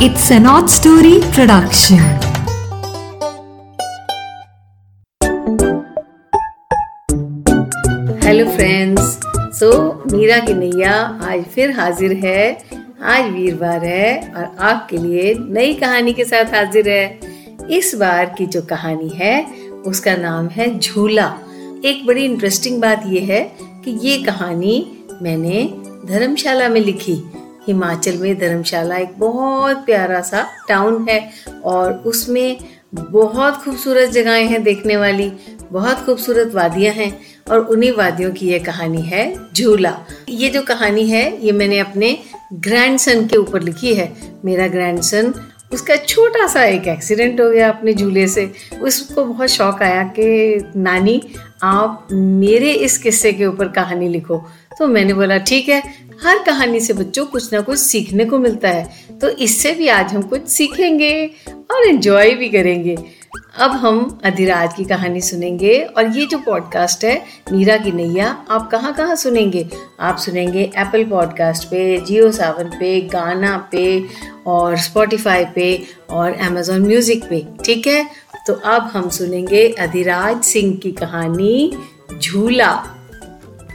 It's an odd story production. Hello friends so Meera की नैया आज फिर हाजिर है। आज वीरवार है और आपके लिए नई कहानी के साथ हाजिर है। इस बार की जो कहानी है, उसका नाम है झूला। एक बड़ी इंटरेस्टिंग बात यह है कि ये कहानी मैंने धर्मशाला में लिखी। हिमाचल में धर्मशाला एक बहुत प्यारा सा टाउन है और उसमें बहुत खूबसूरत जगहें हैं देखने वाली, बहुत खूबसूरत वादियाँ हैं और उन्हीं वादियों की ये कहानी है झूला। ये जो कहानी है, ये मैंने अपने ग्रैंडसन के ऊपर लिखी है। मेरा ग्रैंडसन उसका छोटा सा एक एक्सीडेंट हो गया अपने झूले से। उसको बहुत शौक आया कि, नानी, आप मेरे इस किस्से के ऊपर कहानी लिखो। तो मैंने बोला, ठीक है हर कहानी से बच्चों कुछ ना कुछ सीखने को मिलता है। तो इससे भी आज हम कुछ सीखेंगे और एंजॉय भी करेंगे। अब हम अधिराज की कहानी सुनेंगे और ये जो पॉडकास्ट है, मीरा की नैया, आप कहाँ कहाँ सुनेंगे? आप सुनेंगे एप्पल पॉडकास्ट पे जियो सावन पे गाना पे और स्पॉटिफाई पे और अमेजोन म्यूज़िक पे, ठीक है? तो अब हम सुनेंगे अधिराज सिंह की कहानी, झूला।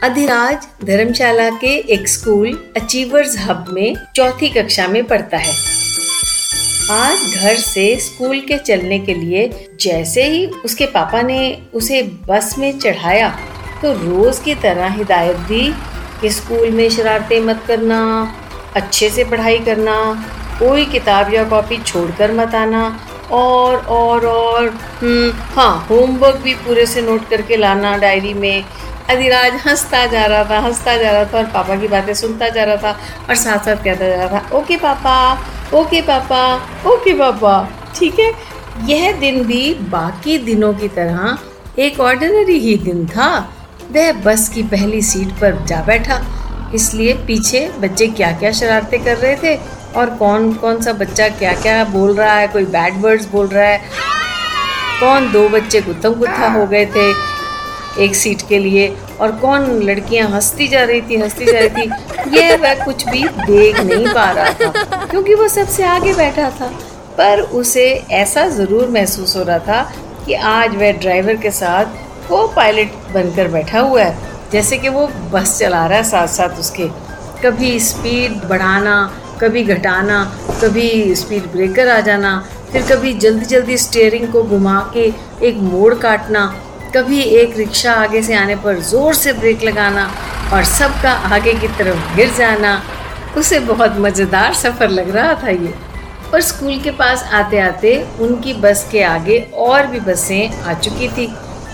अधिराज धर्मशाला के एक स्कूल अचीवर्स हब में चौथी कक्षा में पढ़ता है। आज घर से स्कूल के चलने के लिए जैसे ही उसके पापा ने उसे बस में चढ़ाया तो रोज की तरह हिदायत दी कि स्कूल में शरारतें मत करना अच्छे से पढ़ाई करना कोई किताब या कॉपी छोड़कर मत आना और और और हम्म, हाँ होमवर्क भी पूरे से नोट करके लाना डायरी में। अधिराज हंसता जा रहा था, हंसता जा रहा था और पापा की बातें सुनता जा रहा था और साथ साथ कहता जा रहा था, ओके पापा ओके पापा ओके पापा। ठीक है? यह दिन भी बाकी दिनों की तरह एक ऑर्डिनरी ही दिन था। वह बस की पहली सीट पर जा बैठा। इसलिए पीछे बच्चे क्या क्या शरारतें कर रहे थे और कौन कौन सा बच्चा क्या क्या बोल रहा है, कोई बैड वर्ड्स बोल रहा है। कौन दो बच्चे गुत्थम गुत्था हो गए थे? एक सीट के लिए और कौन लड़कियाँ हंसती जा रही थी, हंसती जा रही थी, ये वह कुछ भी देख नहीं पा रहा था, क्योंकि वो सबसे आगे बैठा था। पर उसे ऐसा ज़रूर महसूस हो रहा था कि आज वह ड्राइवर के साथ को पायलट बनकर बैठा हुआ है, जैसे कि वो बस चला रहा है साथ साथ उसके। कभी स्पीड बढ़ाना, कभी घटाना, कभी स्पीड ब्रेकर आ जाना, फिर कभी जल्दी जल्दी स्टेयरिंग को घुमा के एक मोड़ काटना कभी एक रिक्शा आगे से आने पर ज़ोर से ब्रेक लगाना और सबका आगे की तरफ़ गिर जाना, उसे बहुत मज़ेदार सफ़र लग रहा था ये। पर स्कूल के पास आते आते उनकी बस के आगे और भी बसें आ चुकी थी,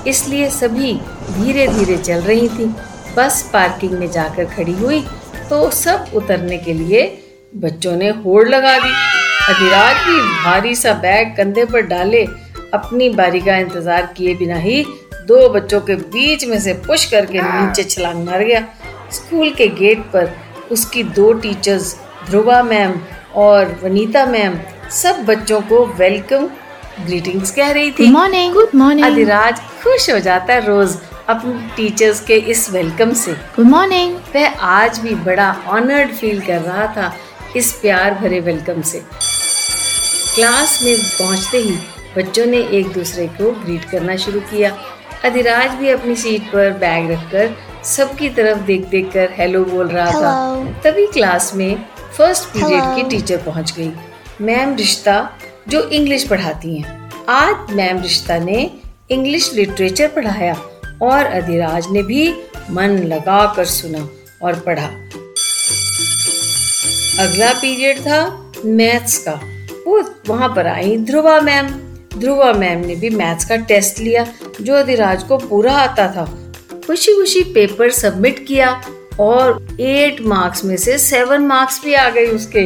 इसलिए सभी धीरे धीरे चल रही थी। बस पार्किंग में जाकर खड़ी हुई तो सब उतरने के लिए बच्चों ने होड़ लगा दी। अधिराज भी भारी सा बैग कंधे पर डाले, अपनी बारी का इंतज़ार किए बिना ही दो बच्चों के बीच में से पुश करके नीचे छलांग मार गया। स्कूल के गेट पर उसकी दो टीचर्स ध्रुवा मैम और वनीता मैम सब बच्चों को वेलकम ग्रीटिंग्स कह रही थी। मॉर्निंग गुड मॉर्निंग अधिराज खुश हो जाता है रोज अपनी टीचर्स के इस वेलकम से। गुड मॉर्निंग वह आज भी बड़ा ऑनर्ड फील कर रहा था इस प्यार भरे वेलकम से। क्लास में पहुँचते ही बच्चों ने एक दूसरे को ग्रीट करना शुरू किया। अधिराज भी अपनी सीट पर बैग रखकर सबकी तरफ़ देख देख कर हेलो बोल रहा Hello. था तभी क्लास में फ़र्स्ट पीरियड की टीचर पहुँच गई। मैम रिश्ता जो इंग्लिश पढ़ाती हैं। आज मैम रिश्ता ने इंग्लिश लिटरेचर पढ़ाया और अधिराज ने भी मन लगा कर सुना और पढ़ा। अगला पीरियड था मैथ्स का। वो वहाँ पर आई ध्रुवा मैम। ध्रुवा मैम ने भी मैथ्स का टेस्ट लिया, जो अधिराज को पूरा आता था। खुशी खुशी पेपर सबमिट किया और एट मार्क्स में से सेवन मार्क्स भी आ गए उसके।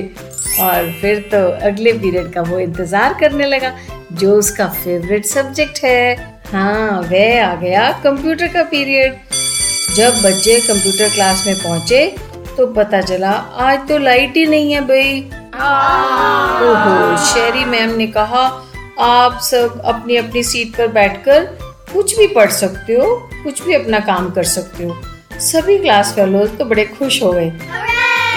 और फिर तो अगले पीरियड का वो इंतज़ार करने लगा, जो उसका फेवरेट सब्जेक्ट है। हाँ वह आ गया कंप्यूटर का पीरियड जब बच्चे कंप्यूटर क्लास में पहुँचे तो पता चला, आज तो लाइट ही नहीं है भाई। ओहो शेरी मैम ने कहा आप सब अपनी अपनी सीट पर बैठकर कुछ भी पढ़ सकते हो, कुछ भी अपना काम कर सकते हो। सभी क्लास फेलोज तो बड़े खुश हो गए।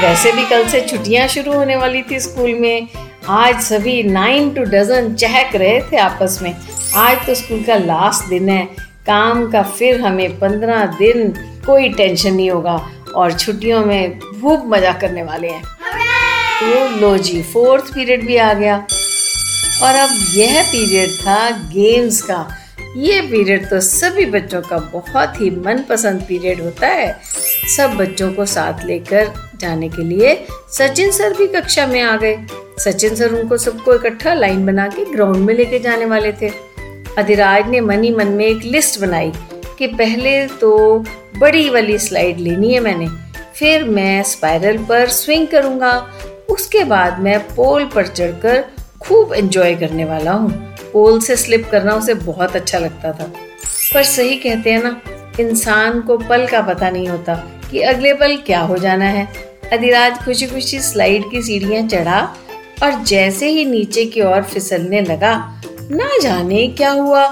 वैसे भी कल से छुट्टियाँ शुरू होने वाली थी स्कूल में। आज सभी नाइन टू डजन चहक रहे थे आपस में। आज तो स्कूल का लास्ट दिन है। काम का फिर हमें पंद्रह दिन कोई टेंशन नहीं होगा और छुट्टियों में खूब मज़ा करने वाले हैं। तो लो जी फोर्थ पीरियड भी आ गया। और अब यह पीरियड था गेम्स का। ये पीरियड तो सभी बच्चों का बहुत ही मनपसंद पीरियड होता है। सब बच्चों को साथ लेकर जाने के लिए सचिन सर भी कक्षा में आ गए। सचिन सर उनको सबको इकट्ठा लाइन बना के ग्राउंड में लेके जाने वाले थे। अधिराज ने मनी मन में एक लिस्ट बनाई कि पहले तो बड़ी वाली स्लाइड लेनी है मैंने, फिर मैं स्पाइरल पर स्विंग करूँगा, उसके बाद मैं पोल पर चढ़कर खूब एंजॉय करने वाला हूँ। पोल से स्लिप करना उसे बहुत अच्छा लगता था। पर सही कहते हैं ना, इंसान को पल का पता नहीं होता कि अगले पल क्या हो जाना है। अधिराज खुशी खुशी स्लाइड की सीढ़ियाँ चढ़ा और जैसे ही नीचे की ओर फिसलने लगा, ना जाने क्या हुआ।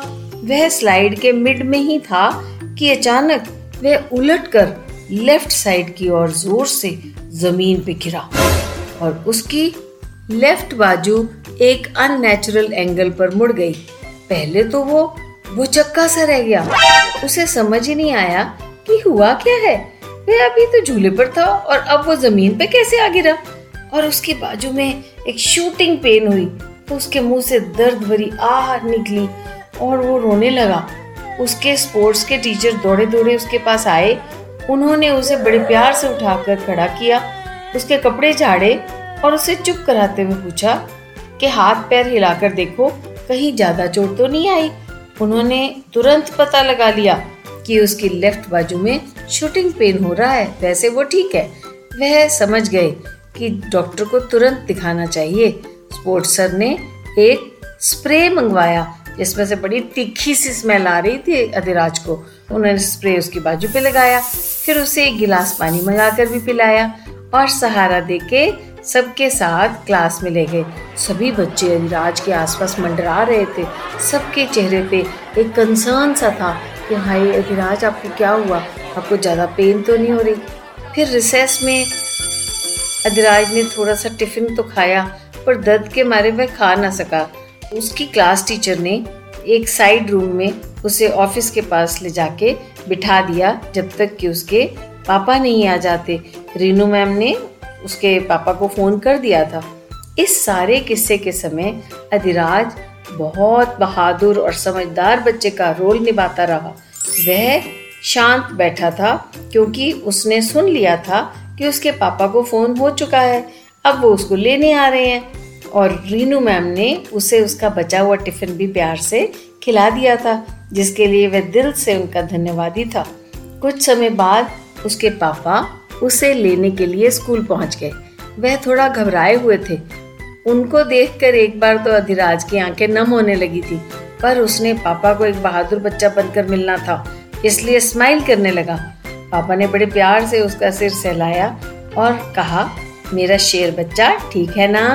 वह स्लाइड के मिड में ही था कि अचानक वह उलटकर लेफ़्ट साइड की ओर ज़ोर से ज़मीन पे गिरा और उसकी लेफ़्ट बाजू एक अननेचुरल एंगल पर मुड़ गई। पहले तो वो वो चक्का सा रह गया। उसे समझ ही नहीं आया कि हुआ क्या है। वह अभी तो झूले पर था और अब वो ज़मीन पे कैसे आ गिरा? और उसके बाजू में एक शूटिंग पेन हुई। तो उसके मुँह से दर्द भरी आह निकली और वो रोने लगा। उसके स्पोर्ट्स के टीचर दौड़े दौड़े उसके पास आए। उन्होंने उसे बड़े प्यार से उठाकर खड़ा किया। उसके कपड़े झाड़े और उसे चुप कराते हुए पूछा कि हाथ पैर हिलाकर देखो, कहीं ज़्यादा चोट तो नहीं आई? उन्होंने तुरंत पता लगा लिया कि उसकी लेफ़्ट बाजू में शूटिंग पेन हो रहा है। वैसे वो ठीक है। वह समझ गए कि डॉक्टर को तुरंत दिखाना चाहिए। स्पोर्ट्स सर ने एक स्प्रे मंगवाया, जिसमें से बड़ी तीखी सी स्मेल आ रही थी अधिराज को। उन्होंने स्प्रे उसकी बाजू पे लगाया, फिर उसे एक गिलास पानी मंगाकर भी पिलाया और सहारा देके सबके साथ क्लास में ले गए। सभी बच्चे अधिराज के आसपास मंडरा रहे थे। सबके चेहरे पे एक कंसर्न सा था कि भाई अधिराज आपको क्या हुआ? आपको ज़्यादा पेन तो नहीं हो रही? फिर रिसेस में अधिराज ने थोड़ा सा टिफ़िन तो खाया, पर दर्द के मारे वह खा ना सका। उसकी क्लास टीचर ने एक साइड रूम में उसे ऑफ़िस के पास ले जाके बिठा दिया, जब तक कि उसके पापा नहीं आ जाते। रीनू मैम ने उसके पापा को फ़ोन कर दिया था। इस सारे किस्से के समय अधिराज बहुत बहादुर और समझदार बच्चे का रोल निभाता रहा। वह शांत बैठा था क्योंकि उसने सुन लिया था कि उसके पापा को फ़ोन हो चुका है। अब वो उसको लेने आ रहे हैं और रीनू मैम ने उसे उसका बचा हुआ टिफ़िन भी प्यार से खिला दिया था, जिसके लिए वह दिल से उनका धन्यवादी था। कुछ समय बाद उसके पापा उसे लेने के लिए स्कूल पहुँच गए। वह थोड़ा घबराए हुए थे। उनको देखकर एक बार तो अधिराज की आँखें नम होने लगी थी, पर उसने पापा को एक बहादुर बच्चा बनकर मिलना था, इसलिए स्माइल करने लगा। पापा ने बड़े प्यार से उसका सिर सहलाया और कहा, मेरा शेर बच्चा, ठीक है ना?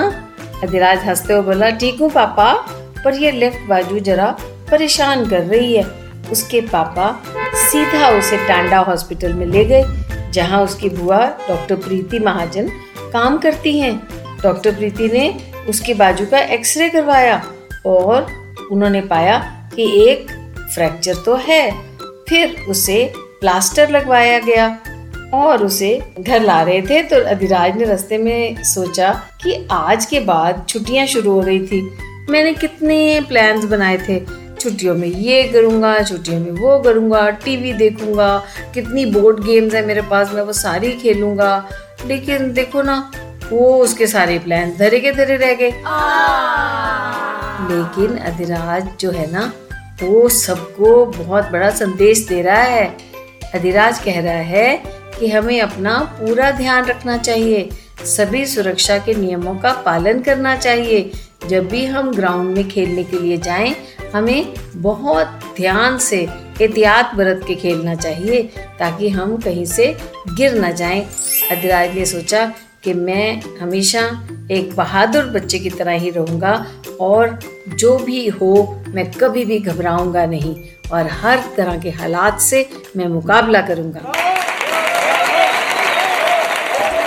अधिराज हँसते हुए बोला, ठीक हूँ पापा, पर ये लेफ़्ट बाजू जरा परेशान कर रही है। उसके पापा सीधा उसे टांडा हॉस्पिटल में ले गए। जहाँ उसकी बुआ डॉक्टर प्रीति महाजन काम करती हैं। डॉक्टर प्रीति ने उसके बाजू का एक्सरे करवाया और उन्होंने पाया कि एक फ्रैक्चर तो है। फिर उसे प्लास्टर लगवाया गया और उसे घर ला रहे थे। तो अधिराज ने रास्ते में सोचा कि आज के बाद छुट्टियाँ शुरू हो रही थी। मैंने कितने प्लान्स बनाए थे। छुट्टियों में ये करूँगा, छुट्टियों में वो करूँगा टीवी देखूँगा, कितनी बोर्ड गेम्स है मेरे पास, मैं वो सारी खेलूँगा। लेकिन देखो ना, वो उसके सारे प्लान धरे के धरे रह गए। लेकिन अधिराज जो है ना, वो सबको बहुत बड़ा संदेश दे रहा है। अधिराज कह रहा है कि हमें अपना पूरा ध्यान रखना चाहिए, सभी सुरक्षा के नियमों का पालन करना चाहिए जब भी हम ग्राउंड में खेलने के लिए जाएँ, हमें बहुत ध्यान से एहतियात बरत के खेलना चाहिए, ताकि हम कहीं से गिर ना जाएँ। अधिराज ने सोचा कि मैं हमेशा एक बहादुर बच्चे की तरह ही रहूँगा, और जो भी हो, मैं कभी भी घबराऊँगा नहीं, और हर तरह के हालात से मैं मुकाबला करूँगा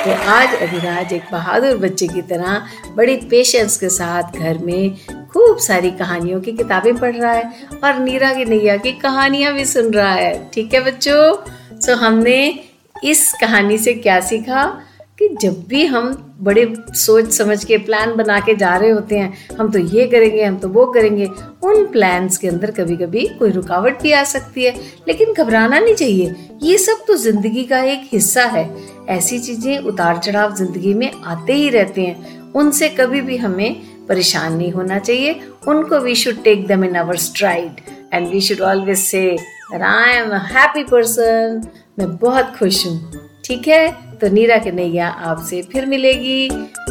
तो आज अभिराज एक बहादुर बच्चे की तरह बड़े पेशेंस के साथ घर में खूब सारी कहानियों की किताबें पढ़ रहा है और नीरा की नैया की कहानियाँ भी सुन रहा है। ठीक है बच्चों? सो हमने इस कहानी से क्या सीखा? कि जब भी हम बड़े सोच समझ के प्लान बना के जा रहे होते हैं, हम तो ये करेंगे, हम तो वो करेंगे, उन प्लान्स के अंदर कभी कभी कोई रुकावट भी आ सकती है। लेकिन घबराना नहीं चाहिए। ये सब तो ज़िंदगी का एक हिस्सा है। ऐसी चीज़ें उतार चढ़ाव ज़िंदगी में आते ही रहते हैं। उनसे कभी भी हमें परेशान नहीं होना चाहिए। उनको we should take them in our stride and we should always say I am happy person मैं बहुत खुश हूँ। ठीक है? तो नीरा के नैया आपसे फिर मिलेगी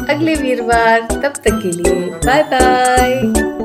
अगले वीरवार। तब तक के लिए बाय बाय